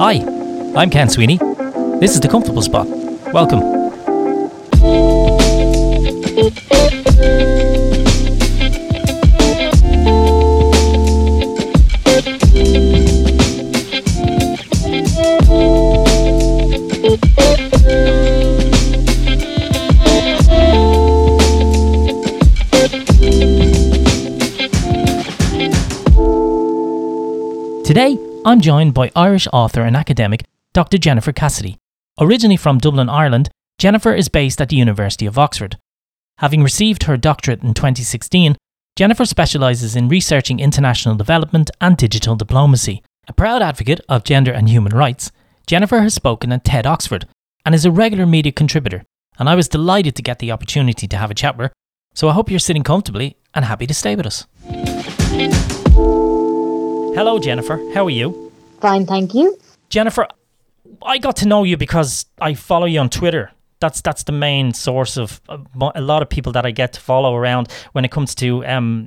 Hi, I'm Ken Sweeney. This is The Comfortable Spot. Welcome. I'm joined by Irish author and academic Dr. Jennifer Cassidy. Originally from Dublin, Ireland, Jennifer is based at the University of Oxford. Having received her doctorate in 2016, Jennifer specialises in researching international development and digital diplomacy. A proud advocate of gender and human rights, Jennifer has spoken at TED Oxford and is a regular media contributor, and I was delighted to get the opportunity to have a chat with her, so I hope you're sitting comfortably and happy to stay with us. Hello, Jennifer. How are you? Fine, thank you. Jennifer, I got to know you because I follow you on Twitter. That's that's the main source of a lot of people that I get to follow around when it comes to um,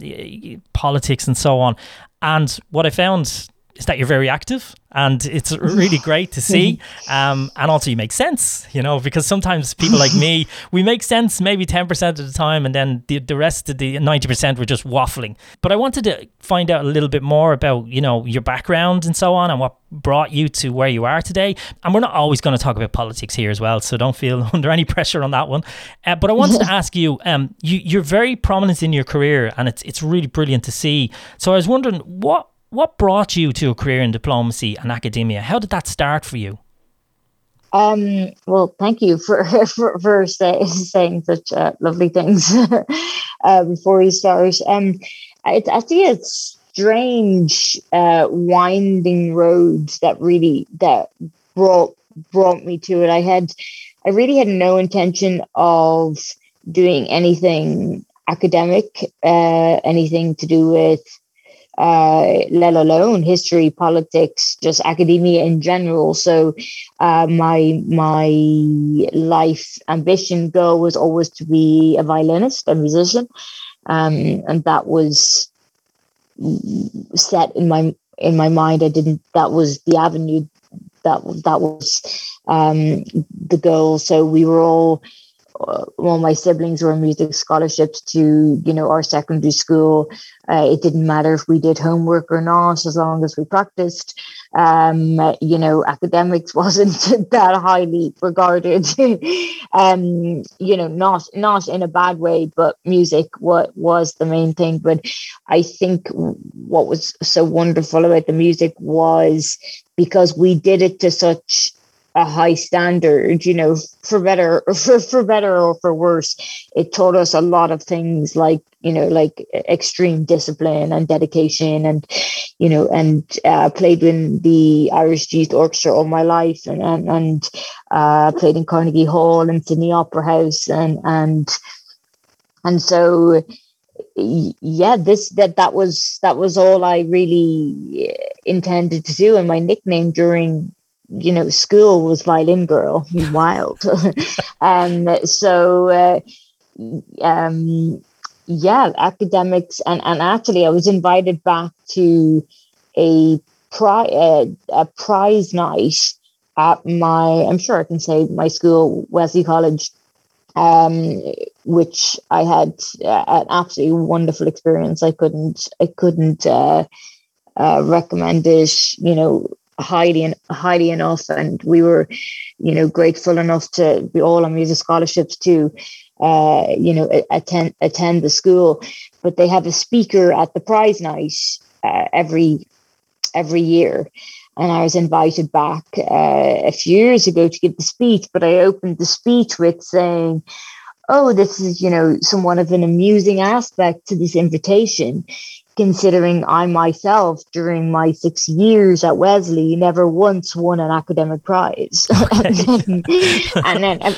politics and so on. And what I found is that you're very active and it's really great to see um, and also you make sense you know because sometimes people like me we make sense maybe 10% of the time and then the, the rest of the 90% we're just waffling. But i wanted to find out a little bit more about you know your background and so on and what brought you to where you are today. And we're not always going to talk about politics here as well so don't feel under any pressure on that one. Uh, but i wanted to ask you um you, you're very prominent in your career and it's, it's really brilliant to see. So i was wondering what what brought you to a career in diplomacy and academia? How did that start for you? Um, well, thank you for for, for say, saying such uh, lovely things uh, before you start. Um, it, I think it's strange, uh, winding road that really that brought brought me to it. I had, I really had no intention of doing anything academic, uh, anything to do with uh, let alone history, politics, just academia in general. So uh, my my life ambition goal was always to be a violinist, a musician, um, and that was set in my in my mind. I didn't. That was the avenue. That that was um, the goal. So we were all uh, well, my siblings were music scholarships to, you know, our secondary school. Uh, it didn't matter if we did homework or not, as long as we practiced. Um, you know, academics wasn't that highly regarded. um, you know, not not in a bad way, but music what was the main thing. But I think what was so wonderful about the music was because we did it to such a high standard, you know, for better or for, for better or for worse. It taught us a lot of things like, you know, like extreme discipline and dedication and, you know, and uh, played in the Irish Youth Orchestra all my life and, and, and uh, played in Carnegie Hall and Sydney Opera House and, and, and so, yeah, this, that, that was, that was all I really intended to do. And my nickname during you know, school was violin girl. Wild. and so, uh, um, yeah, academics and and actually, I was invited back to a pri- uh, a prize night at my. I'm sure I can say my school, Wesley College. Um, which I had uh, an absolutely wonderful experience. I couldn't, I couldn't uh, uh, recommend it, you know, highly highly enough and we were you know grateful enough to be all on music scholarships to uh, you know attend attend the school. But they have a speaker at the prize night uh, every every year. And I was invited back uh, a few years ago to give the speech but I opened the speech with saying oh this is you know somewhat of an amusing aspect to this invitation considering I myself, during my six years at Wesley, never once won an academic prize. And then, and then, uh,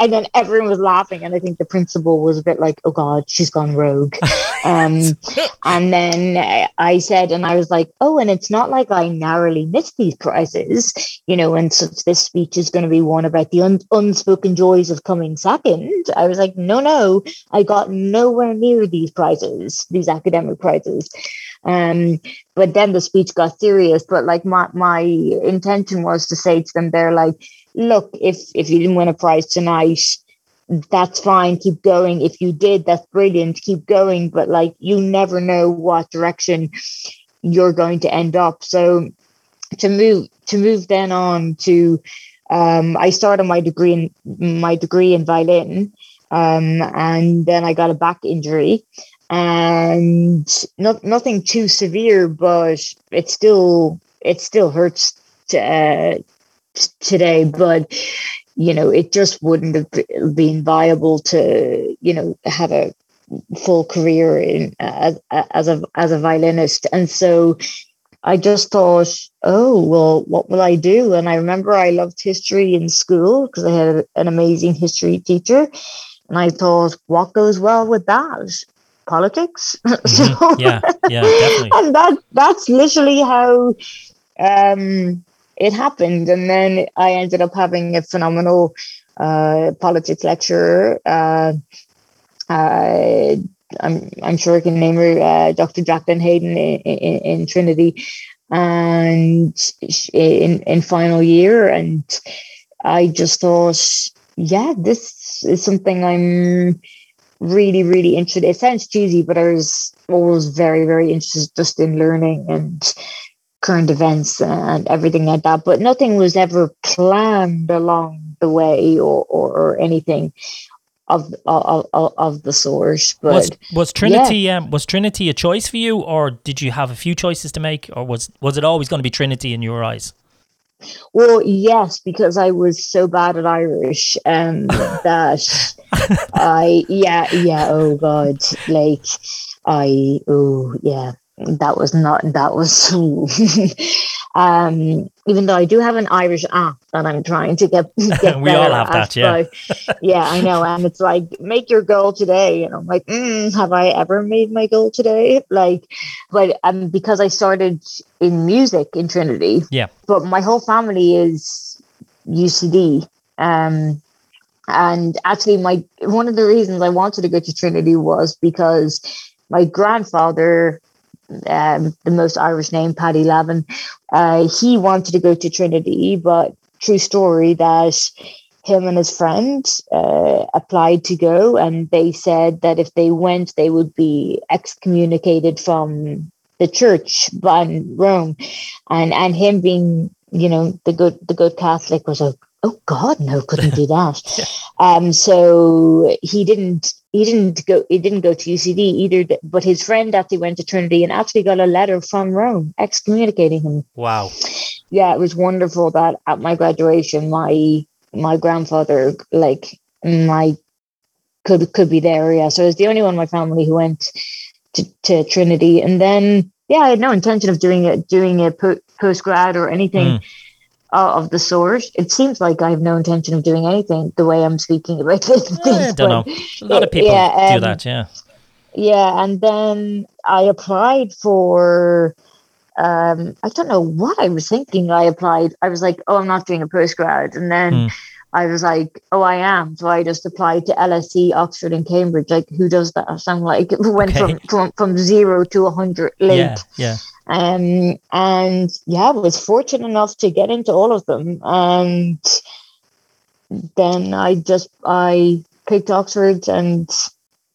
and, then everyone was laughing, and I think the principal was a bit like, "Oh God, she's gone rogue." Um, and then I said, and I was like, "Oh, and it's not like I narrowly missed these prizes, you know." And so this speech is going to be one about the un- unspoken joys of coming second. I was like, "No, no, I got nowhere near these prizes, these academic prizes." Um, but then the speech got serious. But like my my intention was to say to them, they're like, look, if if you didn't win a prize tonight, that's fine. Keep going. If you did, that's brilliant. Keep going. But like, you never know what direction you're going to end up. So to move to move then on to um, I started my degree in my degree in violin, um, and then I got a back injury, and not nothing too severe, but it still it still hurts uh, today. But you know, it just wouldn't have been viable to you know have a full career in as as a as a violinist, and so I just thought, oh, well, what will I do? And I remember I loved history in school because I had an amazing history teacher. And I thought, what goes well with that? Politics. Mm-hmm. so, yeah, yeah, definitely. and that that's literally how um, it happened. And then I ended up having a phenomenal uh, politics lecturer. Uh, uh, I'm I'm sure I can name her, uh, Dr. Jacqueline Hayden in, in, in, Trinity, and in in final year, and I just thought, yeah, this is something I'm really really interested. It sounds cheesy, but I was always very very interested just in learning and current events and everything like that. But nothing was ever planned along the way or, or, or anything of of, of, of the source. But was was Trinity yeah. um, was Trinity a choice for you, or did you have a few choices to make, or was was it always going to be Trinity in your eyes? Well, yes, because I was so bad at Irish um, that I yeah yeah oh god like I oh yeah that was not that was um even though I do have an Irish app that I'm trying to get, get we all have that yeah. yeah I know and it's like make your goal today and I'm like mm, have I ever made my goal today? Like but um because I started in music in Trinity yeah. but my whole family is UCD um and actually my one of the reasons I wanted to go to Trinity was because my grandfather um, the most Irish name, Paddy Lavin. Uh, he wanted to go to Trinity, but true story that him and his friend uh, applied to go, and they said that if they went, they would be excommunicated from the church in Rome, and and him being you know the good the good Catholic was like, oh God, no, couldn't do that. um, so he didn't he didn't go he didn't go to UCD either, but his friend actually went to Trinity and actually got a letter from Rome excommunicating him. Wow. Yeah, it was wonderful that at my graduation my my grandfather like my could could be there, yeah. So I was the only one in my family who went to, to Trinity. And then yeah, I had no intention of doing it doing a po- post grad or anything. Mm uh, of the sort. It seems like I have no intention of doing anything the way I'm speaking about this. I don't know. A lot of people yeah, um, do that, yeah. Yeah, and then I applied for. Um, I don't know what I was thinking. I applied. I was like, "Oh, I'm not doing a postgrad," and then mm. I was like, "Oh, I am." So I just applied to LSE, Oxford, and Cambridge. Like, who does that? I'm like, went okay. from, from from zero to a hundred late. Yeah, yeah. Um, and yeah, I was fortunate enough to get into all of them. And then I just I picked Oxford and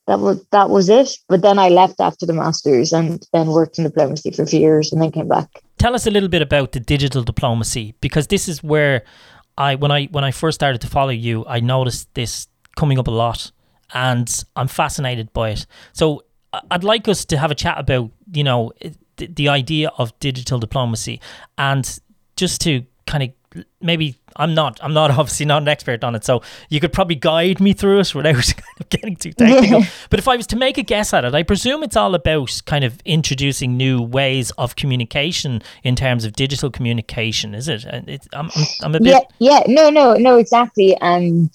that was that was it. But then I left after the masters and then worked in diplomacy for a few years and then came back. Tell us a little bit about the digital diplomacy because this is where I when I when I first started to follow you, I noticed this coming up a lot and I'm fascinated by it. So I'd like us to have a chat about, you know, the, the idea of digital diplomacy and just to kind of maybe I'm not I'm not obviously not an expert on it so you could probably guide me through it without kind of getting too technical but if I was to make a guess at it I presume it's all about kind of introducing new ways of communication in terms of digital communication is it it's, I'm, I'm, I'm a bit yeah yeah no no no exactly and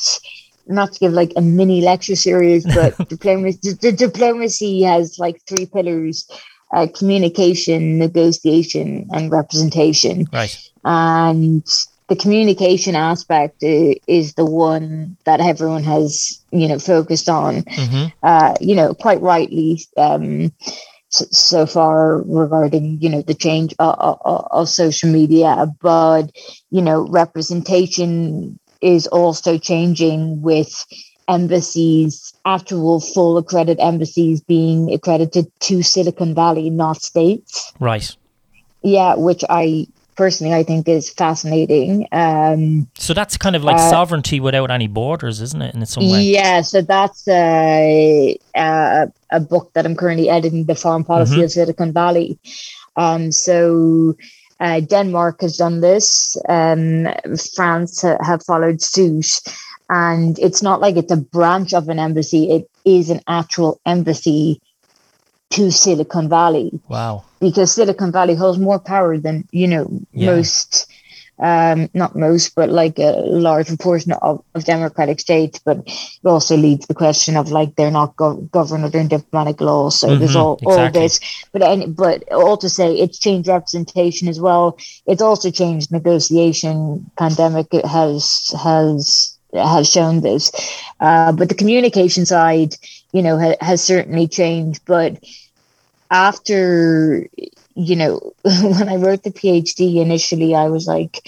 not to give like a mini lecture series but diplomacy the diplomacy has like three pillars uh, communication, negotiation, and representation. Right. And the communication aspect is the one that everyone has, you know, focused on. Mm-hmm. Uh, you know, quite rightly. Um, so far regarding you know the change of, of, of social media but you know representation is also changing with embassies actual full accredited embassies being accredited to silicon valley not states right yeah which i personally I think is fascinating. Um, so that's kind of like uh, sovereignty without any borders, isn't it? In some way. Yeah. So that's a a, a book that I'm currently editing, the foreign policy mm-hmm. of Silicon Valley. Um, so. Uh, Denmark has done this. Um, France ha- have followed suit, and it's not like it's a branch of an embassy; it is an actual embassy to Silicon Valley. Wow. Because Silicon Valley holds more power than, you know, yeah. most, um, not most, but like a large proportion of, of democratic states. But it also leads the question of like they're not gov- governed under diplomatic law. So mm-hmm, there's all, exactly. all this. But, any, but all to say it's changed representation as well. It's also changed negotiation. Pandemic has, has, has shown this. Uh, but the communication side, you know, ha- has certainly changed. But after, you know, when I wrote the PhD initially, I was like,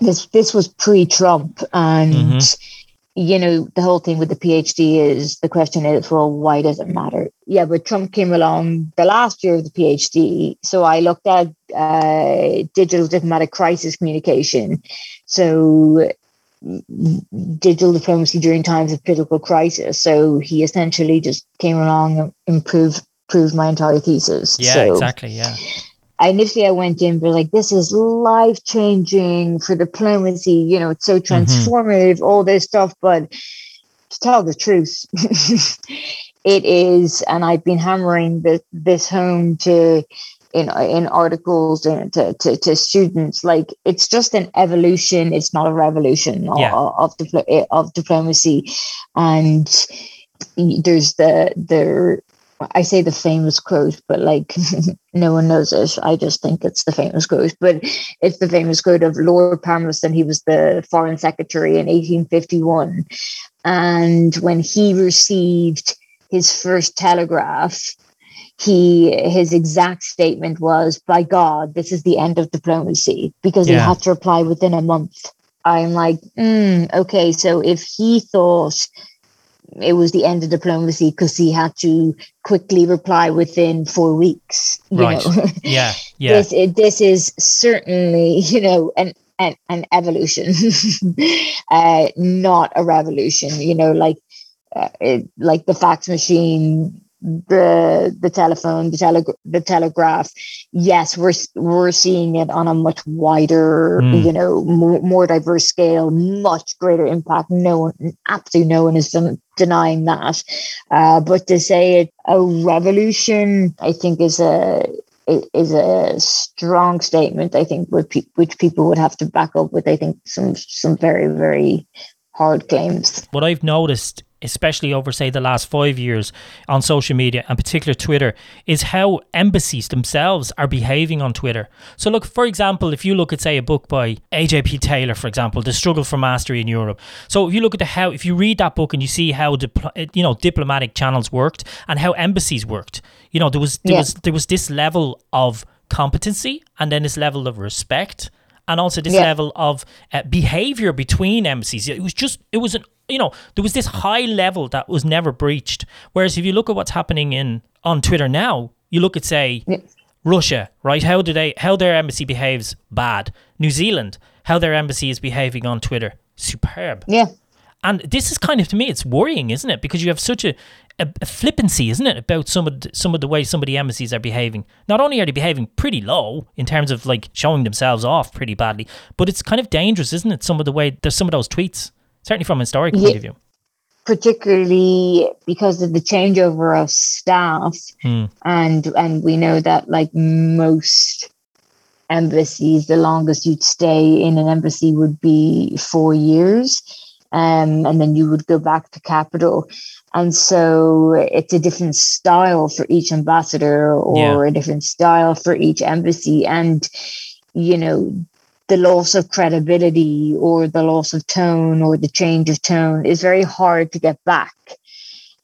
this this was pre-Trump, and mm-hmm. you know, the whole thing with the PhD is the question is, well, why does it matter? Yeah, but Trump came along the last year of the PhD, so I looked at uh, digital diplomatic crisis communication. So digital diplomacy during times of political crisis. So he essentially just came along and improved proved my entire thesis. Yeah, so exactly. Yeah. Initially, I went in, but like, this is life changing for diplomacy. You know, it's so mm-hmm. transformative, mm-hmm. all this stuff. But to tell the truth, it is, and I've been hammering this, this home to in in articles and to, to, to students like it's just an evolution it's not a revolution yeah. of, of, of diplomacy and there's the the I say the famous quote, but like no one knows it. I just think it's the famous quote, but it's the famous quote of Lord Palmerston. He was the foreign secretary in 1851. And when he received his first telegraph, he his exact statement was by god this is the end of diplomacy because yeah. he had to reply within a month i'm like mm, okay so if he thought it was the end of diplomacy because he had to quickly reply within four weeks you right. know yeah yeah this, this is certainly you know an an, an evolution uh, not a revolution you know like uh, it, like the fax machine the the telephone, the tele the telegraph. Yes, we're we're seeing it on a much wider, mm. you know, more, more diverse scale, much greater impact. No one, absolutely no one is denying that. Uh, but to say it a revolution, I think is a is a strong statement. I think which, which people would have to back up with. I think some some very very hard claims. What I've noticed especially over say the last five years on social media and particular Twitter is how embassies themselves are behaving on Twitter. So look, for example, if you look at say a book by AJP Taylor, for example, The Struggle for Mastery in Europe. So if you look at the how if you read that book and you see how dipl- you know diplomatic channels worked and how embassies worked, you know there was there yeah. was there was this level of competency and then this level of respect and also this yeah. level of uh, behavior between embassies. It was just, it was an, you know, there was this high level that was never breached. Whereas if you look at what's happening in on Twitter now, you look at say yeah. Russia, right? How do they, how their embassy behaves bad. New Zealand, how their embassy is behaving on Twitter, superb. Yeah. And this is kind of to me, it's worrying, isn't it? Because you have such a, a, a, flippancy, isn't it, about some of the, some of the way some of the embassies are behaving. Not only are they behaving pretty low in terms of like showing themselves off pretty badly, but it's kind of dangerous, isn't it? Some of the way there's some of those tweets, certainly from a historical yeah, point of view. Particularly because of the changeover of staff, hmm. and and we know that like most embassies, the longest you'd stay in an embassy would be four years um, and then you would go back to capital. And so it's a different style for each ambassador or yeah. a different style for each embassy. And, you know, the loss of credibility or the loss of tone or the change of tone is very hard to get back.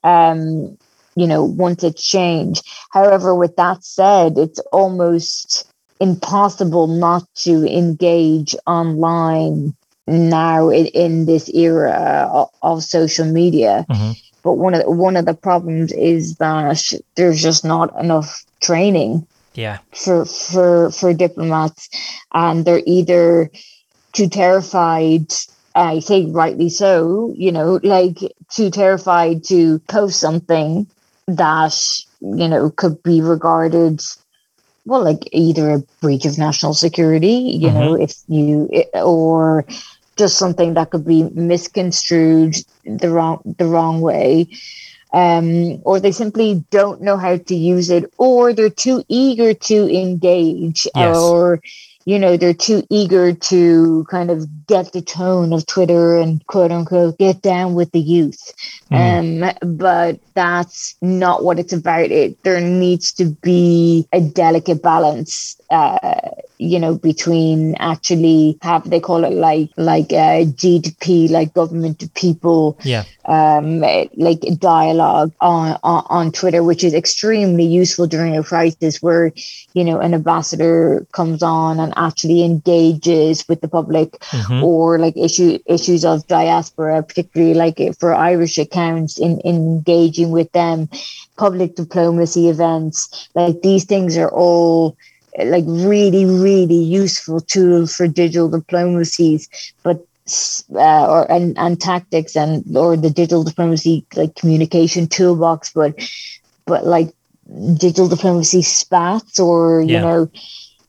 Um, you know, once it's changed. However, with that said, it's almost impossible not to engage online now in, in this era of, of social media. Mm-hmm. But one of the, one of the problems is that there's just not enough training Yeah. for for for diplomats, and they're either too terrified. I think rightly so. You know, like too terrified to post something that you know could be regarded well like either a breach of national security you know mm-hmm. if you or just something that could be misconstrued the wrong the wrong way um, or they simply don't know how to use it, or they're too eager to engage, Yes. or you know they're too eager to kind of get the tone of Twitter and quote unquote get down with the youth. Um, but that's not what it's about. It there needs to be a delicate balance. Uh, you know, between actually have they call it like like uh, GDP, like government to people Yeah. um, like dialogue on, on on Twitter, which is extremely useful during a crisis where you know an ambassador comes on and actually engages with the public, Mhm. or like issue issues of diaspora, particularly like for Irish accounts in, in engaging with them, public diplomacy events, like these things are all like really really useful tools for digital diplomacies, but uh, or and, and tactics and or the digital diplomacy like communication toolbox but but like digital diplomacy spats or you Yeah. know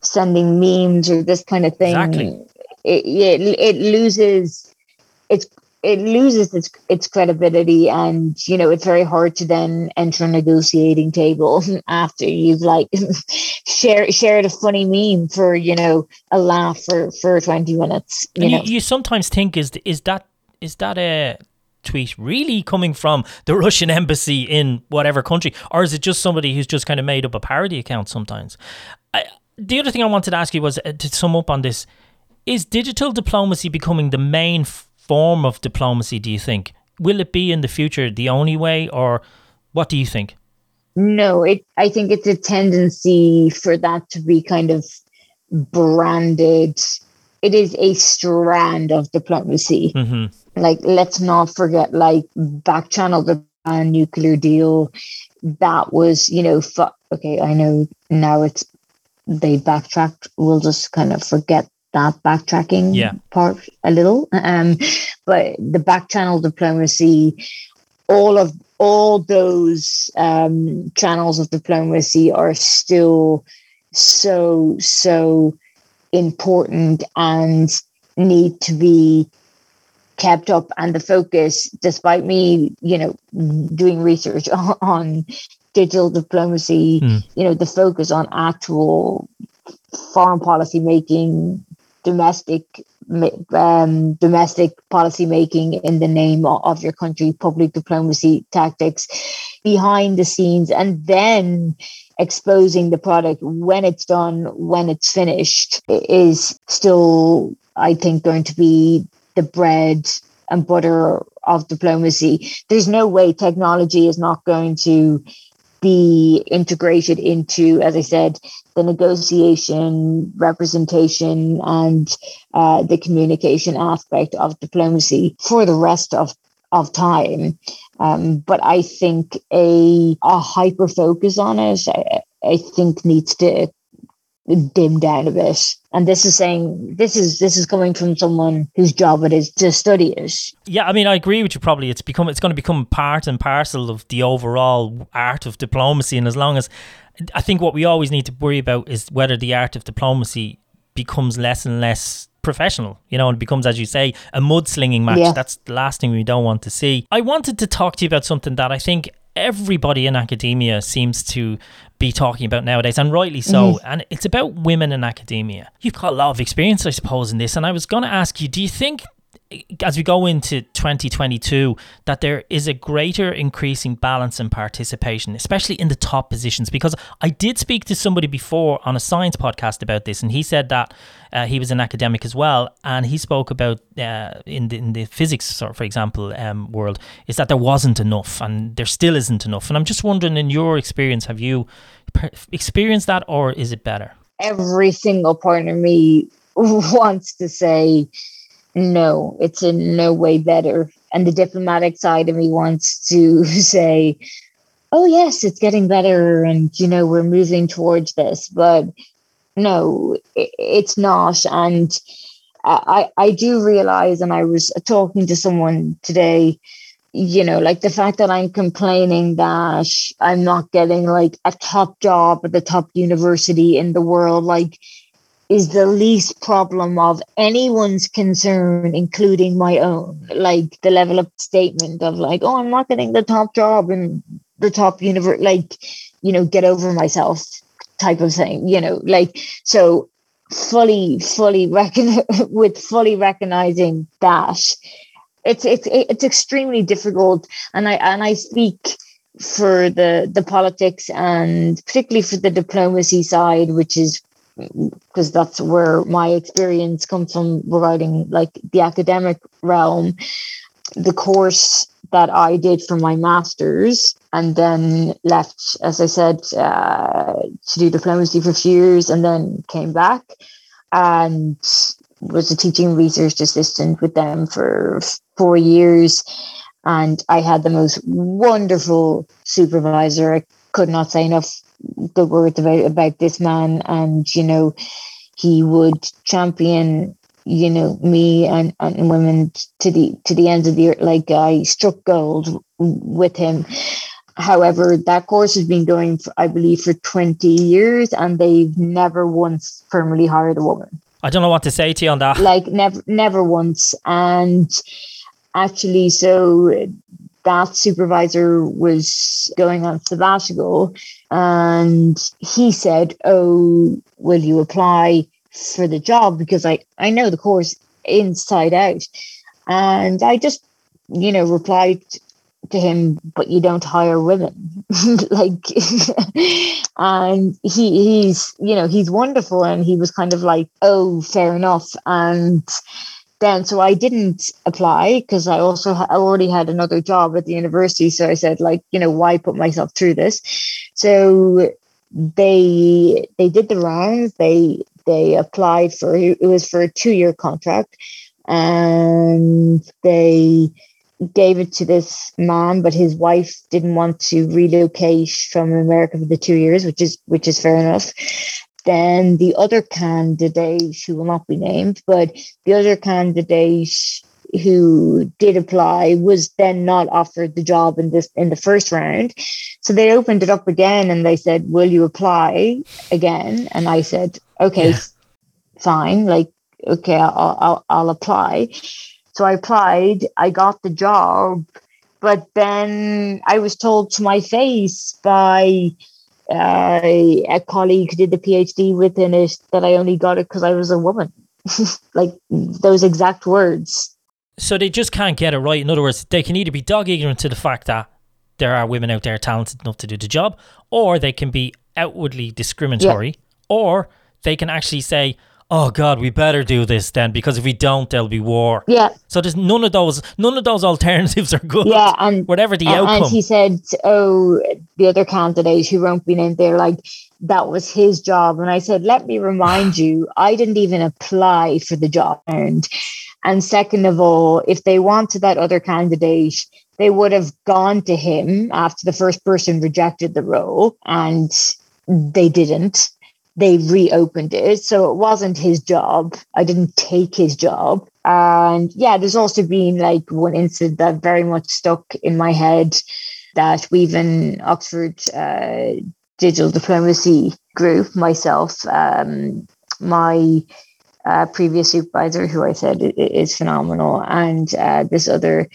sending memes or this kind of thing Exactly. it, it, it loses its it loses its its credibility and you know it's very hard to then enter a negotiating table after you've like share shared a funny meme for you know a laugh for for 20 minutes you you, you sometimes think is is that is that a tweet really coming from the Russian embassy in whatever country, or is it just somebody who's just kind of made up a parody account sometimes? I, the other thing I wanted to ask you was uh, to sum up on this: is digital diplomacy becoming the main f- form of diplomacy? Do you think will it be in the future the only way, or what do you think? No, it. I think it's a tendency for that to be kind of branded. It is a strand of diplomacy. hmm Like, let's not forget, like back channel the Iran nuclear deal. That was, you know, fu- okay. I know now it's they backtracked. We'll just kind of forget that backtracking Yeah. part a little. Um, but the back channel diplomacy, all of all those um, channels of diplomacy are still so so important and need to be kept up and the focus despite me you know doing research on, on digital diplomacy Mm. you know the focus on actual foreign policy making domestic um, domestic policy making in the name of your country public diplomacy tactics behind the scenes and then exposing the product when it's done when it's finished is still i think going to be the bread and butter of diplomacy. There's no way technology is not going to be integrated into as i said the negotiation representation and uh, the communication aspect of diplomacy for the rest of of time. Um, but I think a a hyper focus on it, I, I think needs to dim down a bit. And this is saying this is this is coming from someone whose job it is to study it. Yeah, I mean, I agree with you. Probably, it's become it's going to become part and parcel of the overall art of diplomacy. And as long as I think what we always need to worry about is whether the art of diplomacy becomes less and less professional. You know, and it becomes, as you say, a mudslinging match. Yeah. That's the last thing we don't want to see. I wanted to talk to you about something that I think everybody in academia seems to be talking about nowadays, and rightly so. Mm-hmm. And it's about women in academia. You've got a lot of experience, I suppose, in this. And I was going to ask you, do you think as we go into 2022 that there is a greater increasing balance and participation especially in the top positions. Because i did speak to somebody before on a science podcast about this and he said that uh, he was an academic as well and he spoke about uh, in, the, in the physics for example um, world is that there wasn't enough and there still isn't enough. And i'm just wondering in your experience have you experienced that or is it better? Every single part of me wants to say no, it's in no way better. And the diplomatic side of me wants to say, oh, yes, it's getting better. And, you know, we're moving towards this. But no, it's not. And I, I do realize, and I was talking to someone today, you know, like the fact that I'm complaining that I'm not getting like a top job at the top university in the world, like is the least problem of anyone's concern, including my own. Like the level of statement of like, oh, I'm not getting the top job in the top universe, like, you know, get over myself type of thing, you know, like so fully, fully reckon with fully recognizing that it's it's it's extremely difficult and I and I speak for the the politics and particularly for the diplomacy side, which is because that's where my experience comes from regarding like the academic realm the course that i did for my master's and then left as i said uh, to do diplomacy for a few years and then came back and was a teaching research assistant with them for four years. And i had the most wonderful supervisor. I could not say enough good words about about this man, and you know, he would champion you know me and, and women to the to the ends of the earth. Like I struck gold with him. However, that course has been going, for, I believe, for 20 years, and they've never once firmly hired a woman. I don't know what to say to you on that. Like never, never once. And actually, so that supervisor was going on sabbatical and he said, Oh, will you apply for the job? Because I, I know the course inside out. And I just, you know, replied to him, but you don't hire women. like and he he's you know, he's wonderful and he was kind of like, Oh, fair enough. And then so I didn't apply because I also ha- already had another job at the university. So I said, like, you know, why put myself through this? So they they did the rounds. They they applied for it was for a two year contract, and they gave it to this man, but his wife didn't want to relocate from America for the two years, which is which is fair enough. Then the other candidate, who will not be named, but the other candidate who did apply was then not offered the job in this in the first round. So they opened it up again and they said, Will you apply again? And I said, Okay, yeah. fine. Like, okay, I'll, I'll, I'll apply. So I applied, I got the job, but then I was told to my face by uh, a colleague did the PhD within it that I only got it because I was a woman. like those exact words. So they just can't get it right. In other words, they can either be dog ignorant to the fact that there are women out there talented enough to do the job, or they can be outwardly discriminatory, yeah. or they can actually say, oh god we better do this then because if we don't there'll be war. Yeah. So there's none of those none of those alternatives are good. Yeah and whatever the and, outcome. and he said oh the other candidate who won't be in there like that was his job. And i said let me remind you i didn't even apply for the job. And and second of all if they wanted that other candidate they would have gone to him after the first person rejected the role and they didn't they reopened it. So it wasn't his job. I didn't take his job. And yeah, there's also been like one incident that very much stuck in my head that we've in Oxford uh, Digital Diplomacy Group, myself, um, my uh, previous supervisor, who I said is phenomenal, and uh, this other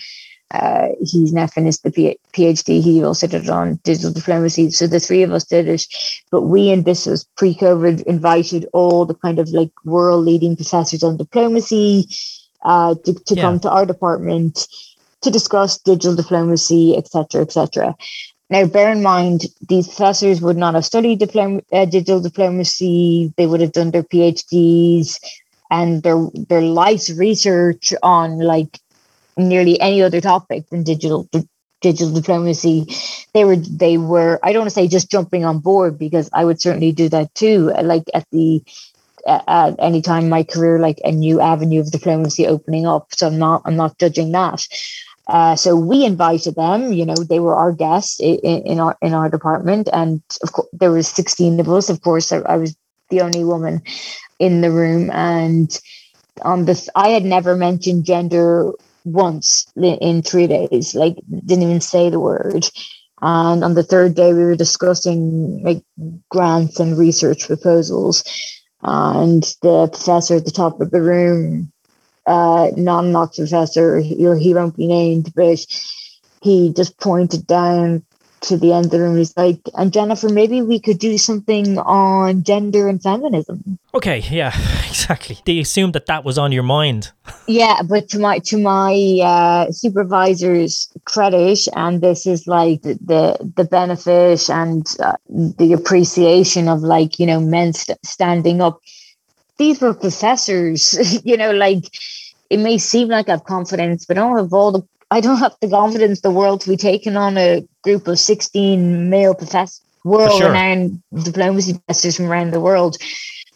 uh, he's now finished the PhD. He also did it on digital diplomacy. So the three of us did it. But we, and this was pre COVID, invited all the kind of like world leading professors on diplomacy uh, to, to Yeah. come to our department to discuss digital diplomacy, etc., etc. Now, bear in mind, these professors would not have studied diplom- uh, digital diplomacy. They would have done their PhDs and their their life's research on like nearly any other topic than digital digital diplomacy. They were they were I don't want to say just jumping on board because I would certainly do that too. Like at the at any time in my career, like a new avenue of diplomacy opening up. So I'm not I'm not judging that. Uh, so we invited them. You know, they were our guests in, in our in our department, and of course there was sixteen of us. Of course, I, I was the only woman in the room, and on this, I had never mentioned gender once in three days. Like, didn't even say the word. And on the third day, we were discussing like grants and research proposals. And the professor at the top of the room uh, non-Knox professor, he, he won't be named, but he just pointed down to the end of the room. He's like, and Jennifer, maybe we could do something on gender and feminism. Okay, yeah, exactly. They assumed that that was on your mind. Yeah, but to my to my uh, supervisor's credit, and this is like the the, the benefit and uh, the appreciation of like you know men st- standing up. These were professors, you know, like it may seem like I have confidence, but I don't have all the I don't have the confidence the world to be taking on a group of 16 male professors, world sure. renowned diplomacy professors from around the world.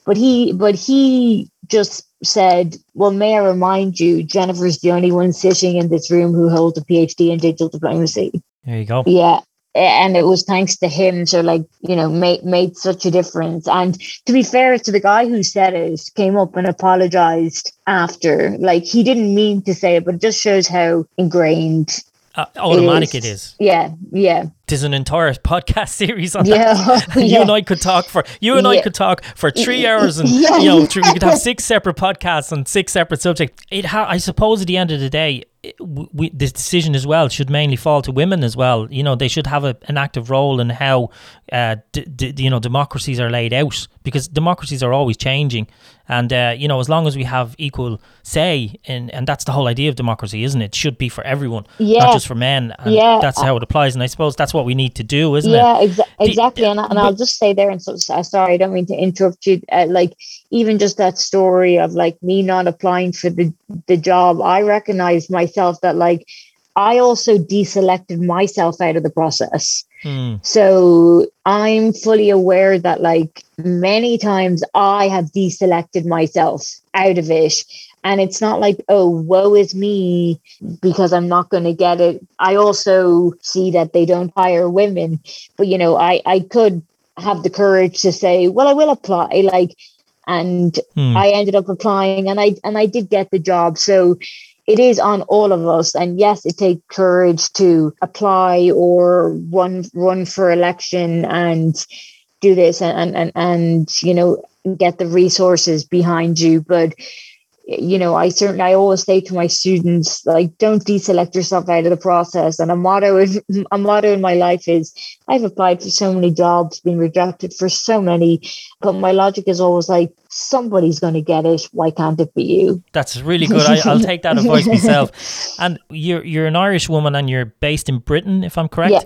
But he but he just said, Well, may I remind you, Jennifer's the only one sitting in this room who holds a PhD in digital diplomacy. There you go. Yeah. And it was thanks to him, so like, you know, made made such a difference. And to be fair to the guy who said it, came up and apologized after. Like he didn't mean to say it, but it just shows how ingrained Uh, automatic it is. Yeah, yeah. There's an entire podcast series on Yeah, that. you yeah. and I could talk for you and I could talk for three hours, and Yeah, you know three, we could have six separate podcasts on six separate subjects. It ha- I suppose at the end of the day, it- we, this decision as well should mainly fall to women as well. You know, they should have a, an active role in how uh, d- d- you know democracies are laid out because democracies are always changing, and uh, you know as long as we have equal say, in, and that's the whole idea of democracy, isn't it? It should be for everyone, Yeah. not just for men. And Yeah. that's how it applies, and I suppose that's what we need to do, isn't it? yeah, exa- The- exactly. And, and I'll just say there, and so so- sorry, I don't mean to interrupt you. Uh, like even just that story of like me not applying for the the job, I recognize myself that like I also deselected myself out of the process. Hmm. So I'm fully aware that like many times I have deselected myself out of it. And it's not like, oh, woe is me because I'm not going to get it. I also see that they don't hire women. But, you know, I, I could have the courage to say, well, I will apply. Like, and Hmm. I ended up applying and I and I did get the job. So it is on all of us. And yes, it takes courage to apply or run run for election and do this and and and, and you know get the resources behind you. But you know, I certainly I always say to my students, like, don't deselect yourself out of the process. And a motto is a motto in my life is I've applied for so many jobs, been rejected for so many, but my logic is always like, somebody's gonna get it. Why can't it be you? That's really good. I, I'll take that advice myself. And you're you're an Irish woman and you're based in Britain, if I'm correct. Yeah.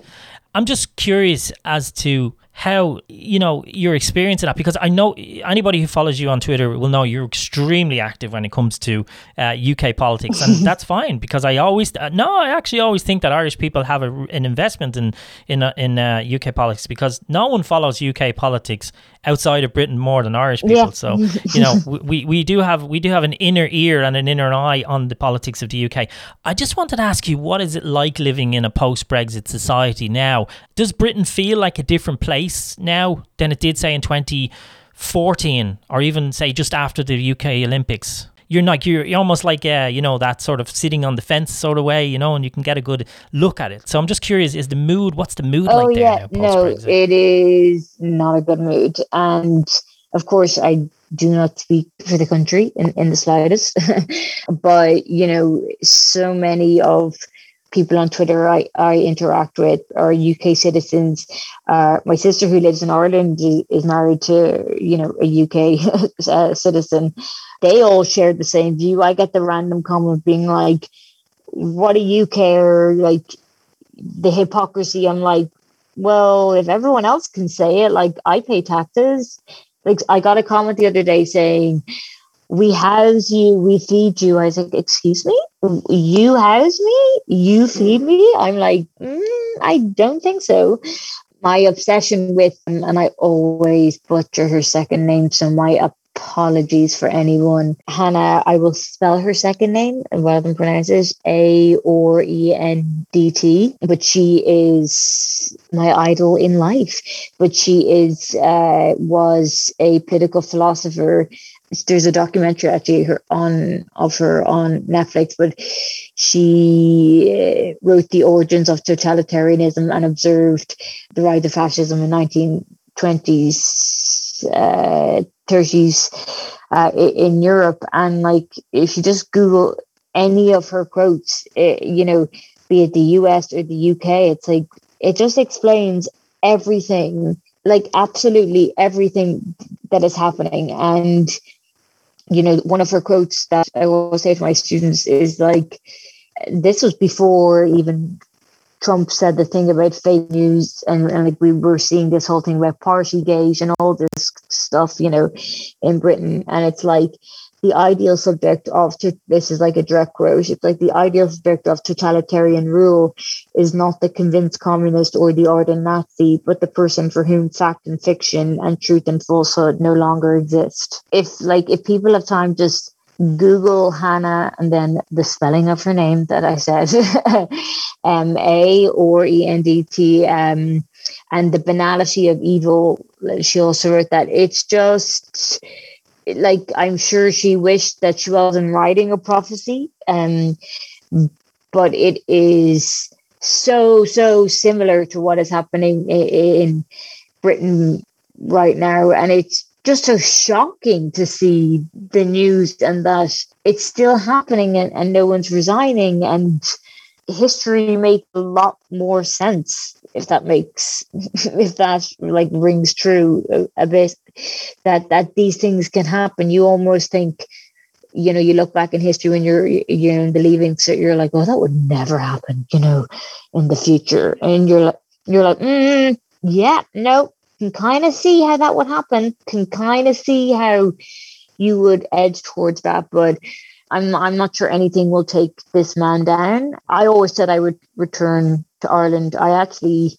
I'm just curious as to how you know your experience in that. Because I know anybody who follows you on Twitter will know you're extremely active when it comes to uh, UK politics, and that's fine because I always uh, no, I actually always think that Irish people have a, an investment in in uh, in uh, UK politics because no one follows UK politics outside of Britain more than Irish people. Yeah. So you know we, we do have we do have an inner ear and an inner eye on the politics of the UK. I just wanted to ask you, what is it like living in a post Brexit society now? Does Britain feel like a different place now than it did, say, in 2014 or even, say, just after the UK Olympics? You're like you're, you're almost like uh, you know that sort of sitting on the fence sort of way, you know, and you can get a good look at it. So I'm just curious: is the mood? What's the mood Oh like there yeah, now? no, it is not a good mood. And of course, I do not speak for the country in, in the slightest. but you know, so many of people on Twitter I, I interact with are UK citizens. Uh, my sister who lives in Ireland is, is married to, you know, a UK uh, citizen. They all shared the same view. I get the random comment being like, what do you care? Like the hypocrisy. I'm like, well, if everyone else can say it, like I pay taxes. Like I got a comment the other day saying, we house you, we feed you. I was like, excuse me, you house me, you feed me. I'm like, mm, I don't think so. My obsession with, and I always butcher her second name, so my apologies for anyone. Hannah, I will spell her second name rather than pronounce it A R E N D T, but she is my idol in life. But she is uh, was a political philosopher there's a documentary actually her on of her on Netflix, but she uh, wrote the origins of totalitarianism and observed the rise of fascism in 1920s, uh, 30s uh, in Europe. And like, if you just Google any of her quotes, uh, you know, be it the US or the UK, it's like it just explains everything like absolutely everything that is happening and you know, one of her quotes that I always say to my students is like, this was before even Trump said the thing about fake news, and, and like we were seeing this whole thing about Partygate and all this stuff, you know, in Britain. And it's like, the ideal subject of this is like a direct quote. It's like the ideal subject of totalitarian rule is not the convinced communist or the ardent Nazi, but the person for whom fact and fiction and truth and falsehood no longer exist. If like if people have time, just Google Hannah and then the spelling of her name that I said, M A R E N D T, um, and the banality of evil. She also wrote that it's just like I'm sure she wished that she wasn't writing a prophecy. Um, but it is so so similar to what is happening in Britain right now, and it's just so shocking to see the news and that it's still happening and, and no one's resigning and history makes a lot more sense if that makes if that like rings true a, a, bit that that these things can happen. You almost think you know you look back in history when you're you're in the leaving so you're like oh that would never happen you know in the future. And you're like you're like mm, yeah no can kind of see how that would happen can kind of see how you would edge towards that but I'm I'm not sure anything will take this man down. I always said I would return to Ireland. I actually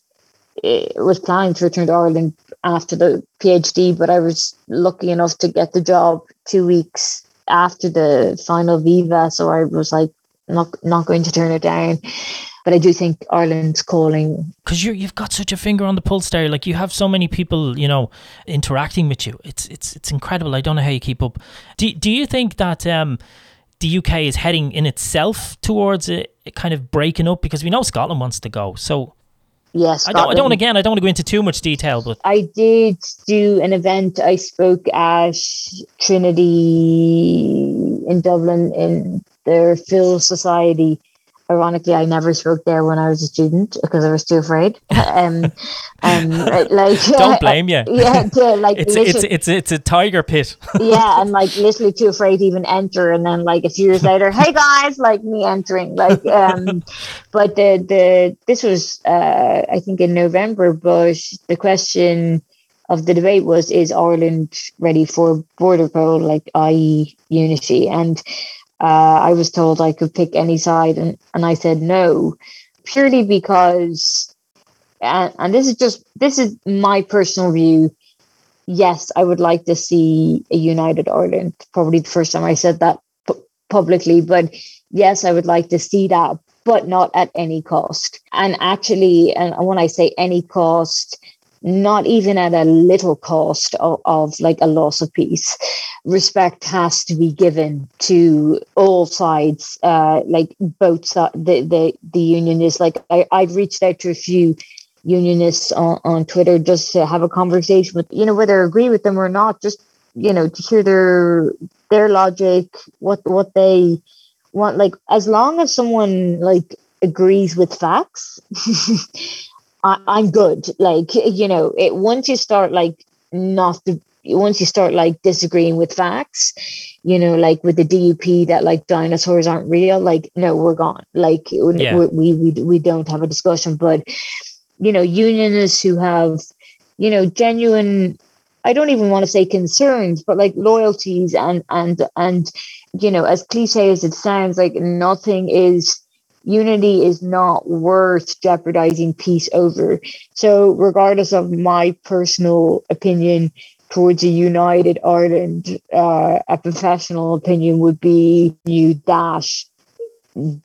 eh, was planning to return to Ireland after the PhD, but I was lucky enough to get the job two weeks after the final Viva, so I was like not not going to turn it down. But I do think Ireland's calling because you you've got such a finger on the pulse there. Like you have so many people, you know, interacting with you. It's it's it's incredible. I don't know how you keep up. Do do you think that um the UK is heading in itself towards a, a kind of breaking up because we know Scotland wants to go. So Yes, I don't. I don't. Again, I don't want to go into too much detail, but I did do an event. I spoke at Trinity in Dublin in their Phil Society ironically, I never spoke there when I was a student because I was too afraid. um, um, like don't blame you. Yeah, to, like it's it's it's it's a tiger pit. yeah, and like literally too afraid to even enter, and then like a few years later, hey guys, like me entering, like um, but the the this was uh I think in November, but the question of the debate was is Ireland ready for border poll like i.e. unity and uh, I was told I could pick any side, and, and I said no, purely because, and, and this is just this is my personal view. Yes, I would like to see a united Ireland. Probably the first time I said that pu- publicly, but yes, I would like to see that, but not at any cost. And actually, and when I say any cost, not even at a little cost of, of, like a loss of peace. Respect has to be given to all sides, uh, like both sides. The, the, the unionists, like I, I've reached out to a few unionists on, on Twitter just to have a conversation with, you know, whether I agree with them or not, just, you know, to hear their, their logic, what, what they want. Like, as long as someone like agrees with facts, I, I'm good. Like you know, it once you start like not the once you start like disagreeing with facts, you know, like with the DUP that like dinosaurs aren't real, like no, we're gone. Like yeah. we, we we don't have a discussion. But you know, unionists who have, you know, genuine I don't even want to say concerns, but like loyalties and and and you know, as cliche as it sounds, like nothing is unity is not worth jeopardizing peace over. So regardless of my personal opinion towards a united Ireland, uh, a professional opinion would be you dash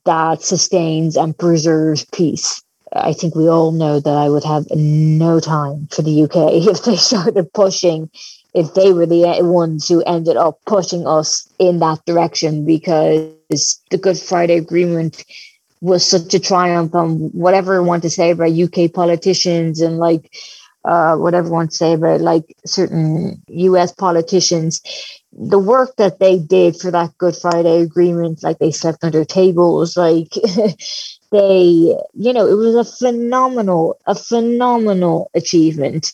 that sustains and preserves peace. I think we all know that I would have no time for the UK if they started pushing, if they were the ones who ended up pushing us in that direction, because the Good Friday Agreement was such a triumph on whatever I want to say about UK politicians and like uh, whatever you want to say about like certain US politicians. The work that they did for that Good Friday Agreement, like they slept under tables, like they, you know, it was a phenomenal, a phenomenal achievement.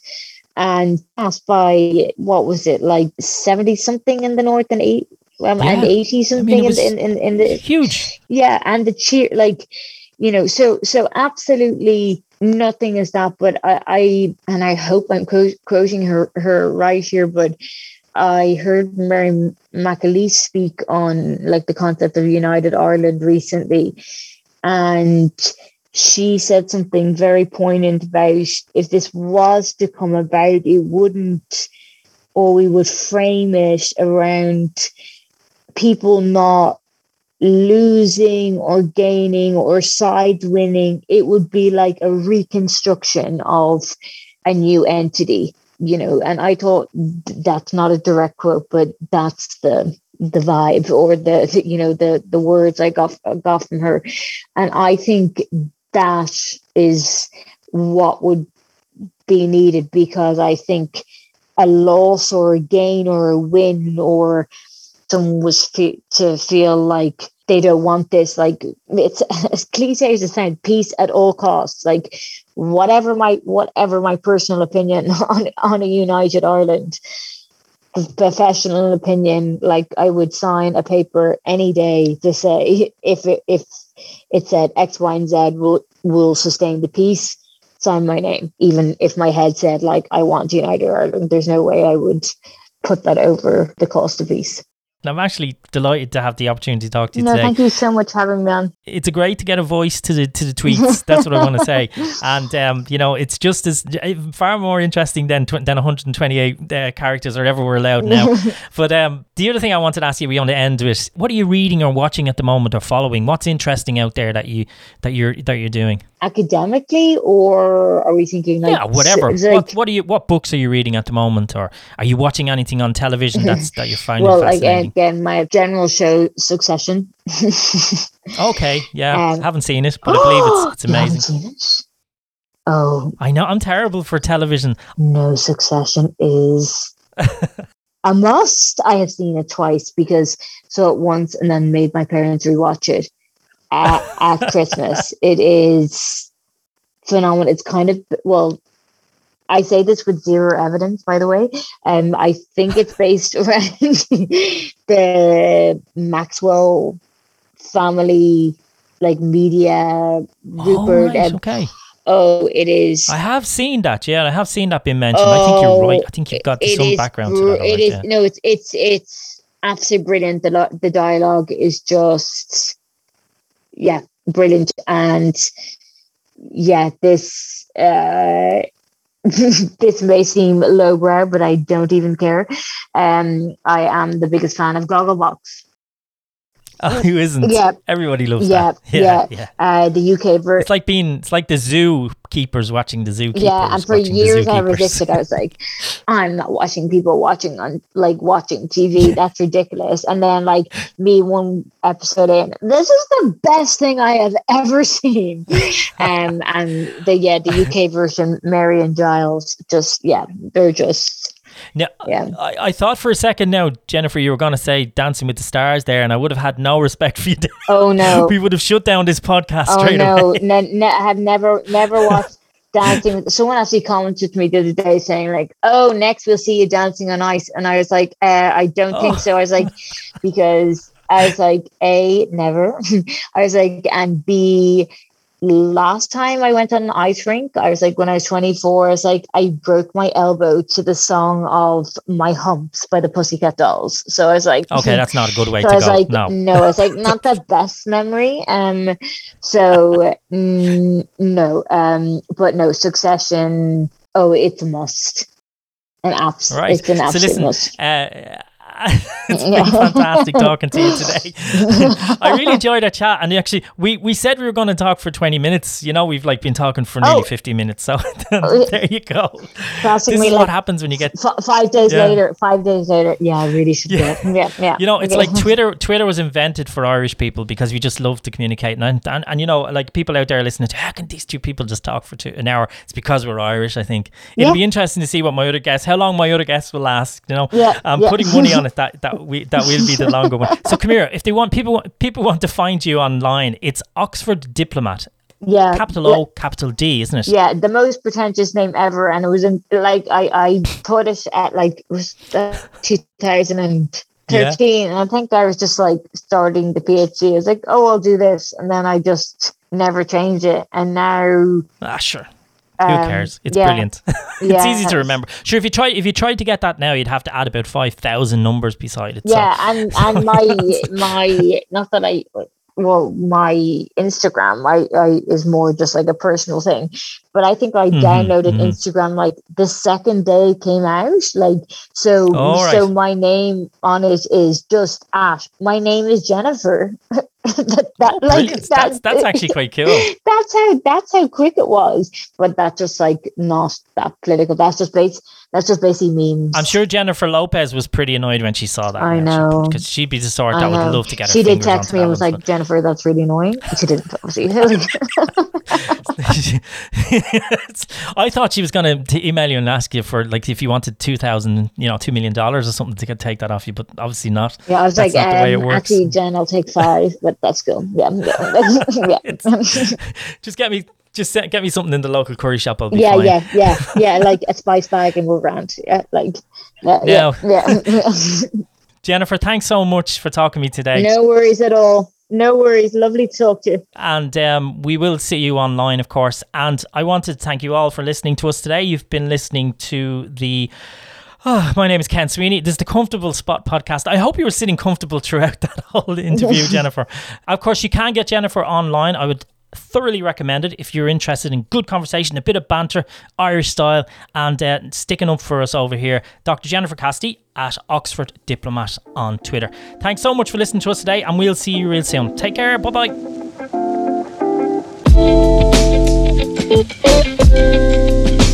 And passed by what was it like seventy something in the north and eight um, yeah. and eighty something I mean, in, in, in the huge yeah and the cheer like you know so so absolutely nothing is that but I, I and I hope I'm quoting her her right here but I heard Mary McAleese speak on like the concept of United Ireland recently and she said something very poignant about if this was to come about, it wouldn't, or we would frame it around people not losing or gaining or side winning. It would be like a reconstruction of a new entity, you know. And I thought that's not a direct quote, but that's the the vibe or the, you know the the words I got got from her, and I think that is what would be needed because I think a loss or a gain or a win or someone was to feel like they don't want this like it's as cliche as it sounds peace at all costs like whatever my whatever my personal opinion on on a united ireland professional opinion, like I would sign a paper any day to say if it, if it said X, Y, and Z will will sustain the peace, sign my name. Even if my head said like I want United Ireland, there's no way I would put that over the cost of peace. I'm actually delighted to have the opportunity to talk to you no, today. Thank you so much for having me on. It's great to get a voice to the to the tweets. That's what I want to say. And um, you know, it's just as eh, far more interesting than than 128 uh, characters or ever we're allowed now. but um, the other thing I wanted to ask you, we want to end with, what are you reading or watching at the moment or following? What's interesting out there that you that you're that you're doing? academically or are we thinking like yeah whatever like, what, what are you what books are you reading at the moment or are you watching anything on television that's that you're finding well again, again my general show succession okay yeah um, haven't seen it but i believe it's, it's amazing it? oh i know i'm terrible for television no succession is a must i have seen it twice because saw it once and then made my parents rewatch it at, at Christmas. It is phenomenal. It's kind of well, I say this with zero evidence, by the way. Um, I think it's based around the Maxwell family, like media. Rupert. Oh, right, okay. Oh, it is. I have seen that. Yeah, I have seen that being mentioned. Oh, I think you're right. I think you've got some is, background to that. It is. Yeah. No, it's it's it's absolutely brilliant. The the dialogue is just yeah, brilliant. And yeah, this uh, this may seem lowbrow, but I don't even care. Um, I am the biggest fan of Gogglebox. Oh, who isn't? Yeah, everybody loves yeah, that. Yeah, yeah. Uh, the UK version. It's like being. It's like the zoo keepers watching the zoo. Yeah, and for years I resisted. I was like, I'm not watching people watching on like watching TV. That's ridiculous. And then like me one episode in, this is the best thing I have ever seen. um, and the yeah, the UK version, Mary and Giles, just yeah, they're just Now, Yeah. I, I thought for a second now, Jennifer, you were going to say Dancing with the Stars there, and I would have had no respect for you. Oh no. we would have shut down this podcast Oh straight no, away. ne- ne- I have never never watched dancing. With, someone actually commented to me the other day saying like, "Oh, next we'll see you dancing on ice," and I was like, uh, "I don't think Oh. so." I was like, because I was like, a never. I was like, and b last time I went on an ice rink, I was like when I was 24, I was like I broke my elbow to the song of My Humps by the Pussycat Dolls. So I was like Okay, that's not a good way so to I was go. like, no. no, I was like, not the best memory. Um, so mm, no, um, but no, Succession. Oh, it's a must. An abs. Right. It's an So absolute listen, must. uh, it's been Yeah. fantastic talking to you today. I really enjoyed our chat, and actually, we, we said we were going to talk for twenty minutes. You know, we've like been talking for nearly Oh. fifty minutes, so there you go. This is like what happens when you get f- five days Yeah. later. Five days later. Yeah, I really should Yeah. do it. Yeah, yeah. You know, it's like Twitter. Twitter was invented for Irish people because we just love to communicate, and and, and you know, like people out there listening to how can these two people just talk for two, an hour? It's because we're Irish. I think it'll be interesting to see what my other guests, how long my other guests will last. You know, Yeah, I'm yeah. putting money on that that we that will be the longer one. So come here, if they want people want- people want to find you online, it's Oxford Diplomat, yeah, capital yeah. O, capital D, isn't it? Yeah, the most pretentious name ever, and it was in like I I put it at like it was uh, 2013, and I think I was just like starting the PhD. I was like, oh, I'll do this, and then I just never changed it, and now Ah, sure. Who um, cares? It's yeah, brilliant. it's yeah, easy to remember. Sure, if you try if you tried to get that now, you'd have to add about five thousand numbers beside it. so- Yeah, and and my my not that I well my Instagram I, I is more just like a personal thing, but I think I Mhm, downloaded mhm. Instagram like the second day it came out. Like so right. so my name on it is just at my name is Jennifer. That, that, Oh, like that- that's that's actually quite cool. that's how that's how quick it was. But that's just like not that political. That's just base that's just basically memes. I'm sure Jennifer Lopez was pretty annoyed when she saw that. I know. because she'd be the sort I that would love to get she did text me and was one, like, Jennifer, that's really annoying. She didn't, I thought she was going to email you and ask you for like if you wanted two thousand, you know, two million dollars or something to get, take that off you, but obviously not. yeah, I was That's like, not the way it um, actually, Jen, I'll take five, but that's cool. Yeah, yeah, yeah. Just get me, just get me something in the local curry shop. I'll be yeah, fine. yeah, yeah, yeah, like a spice bag and we're around. Yeah, like, yeah, yeah, yeah. Jennifer, thanks so much for talking to me today. no worries at all. No worries. Lovely to talk to you. And um, we will see you online, of course. And I wanted to thank you all for listening to us today. You've been listening to the. Oh, my name is Ken Sweeney. This is the Comfortable Spot podcast. I hope you were sitting comfortable throughout that whole interview, Jennifer. Of course, you can get Jennifer online. I would thoroughly recommend it if you're interested in good conversation, a bit of banter, Irish style, and uh, sticking up for us over here. Dr. Jennifer Cassidy at Oxford Diplomat on Twitter. Thanks so much for listening to us today, and we'll see you real soon. Take care. Bye bye.